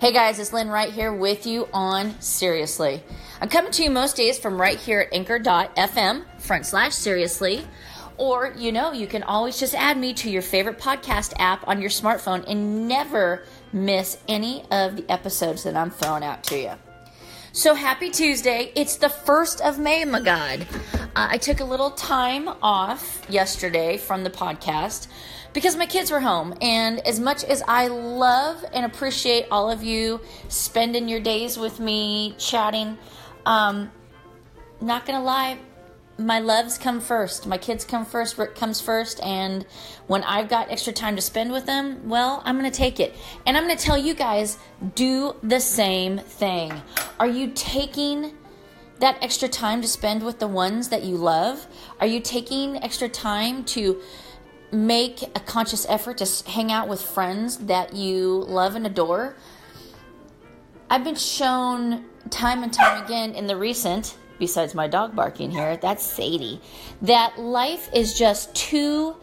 Hey guys, it's Lynn right here with you on Seriously. I'm coming to you most days from right here at anchor.fm front slash seriously. Or, you know, you can always just add me to your favorite podcast app on your smartphone and never miss any of the episodes that I'm throwing out to you. So happy Tuesday. It's the 1st of May, my God. Uh, I took a little time off yesterday from the podcast because my kids were home. And as much as I love and appreciate all of you spending your days with me chatting, um, not gonna lie, my loves come first. My kids come first. Rick comes first. And when I've got extra time to spend with them, well, I'm going to take it. And I'm going to tell you guys do the same thing. Are you taking that extra time to spend with the ones that you love? Are you taking extra time to make a conscious effort to hang out with friends that you love and adore? I've been shown time and time again in the recent besides my dog barking here, that's Sadie, that life is just too,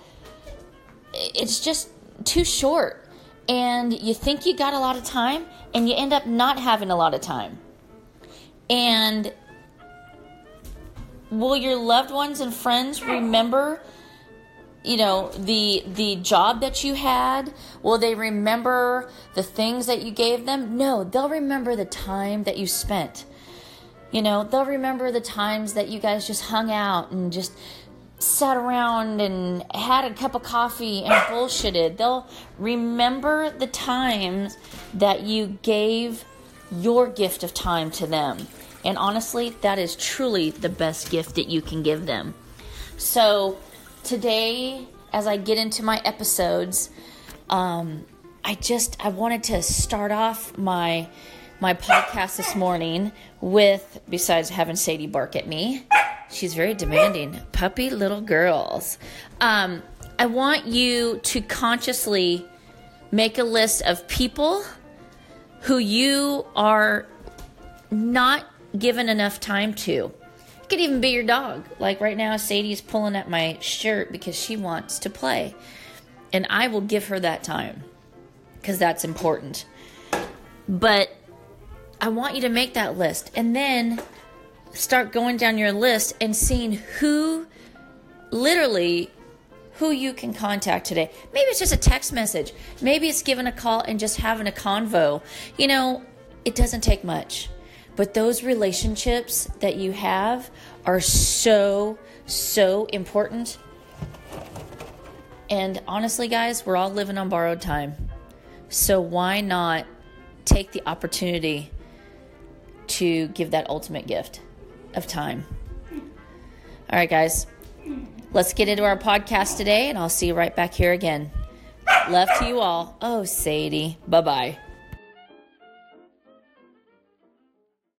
it's just too short. And you think you got a lot of time, and you end up not having a lot of time. And will your loved ones and friends remember? you know the the job that you had will they remember the things that you gave them no they'll remember the time that you spent you know, they'll remember the times that you guys just hung out and just sat around and had a cup of coffee and bullshitted. They'll remember the times that you gave your gift of time to them. And honestly, that is truly the best gift that you can give them. So, today, as I get into my episodes, um, I just I wanted to start off my my podcast this morning with, besides having Sadie bark at me, she's very demanding, puppy little girls. Um, I want you to consciously make a list of people who you are not given enough time to. It could even be your dog. Like right now, Sadie's pulling at my shirt because she wants to play. And I will give her that time because that's important. But I want you to make that list and then start going down your list and seeing who literally who you can contact today. Maybe it's just a text message. Maybe it's giving a call and just having a convo. You know, it doesn't take much. But those relationships that you have are so, so important. And honestly, guys, we're all living on borrowed time. So why not take the opportunity to give that ultimate gift of time. All right, guys, let's get into our podcast today, and I'll see you right back here again. Love to you all. Oh, Sadie. Bye bye.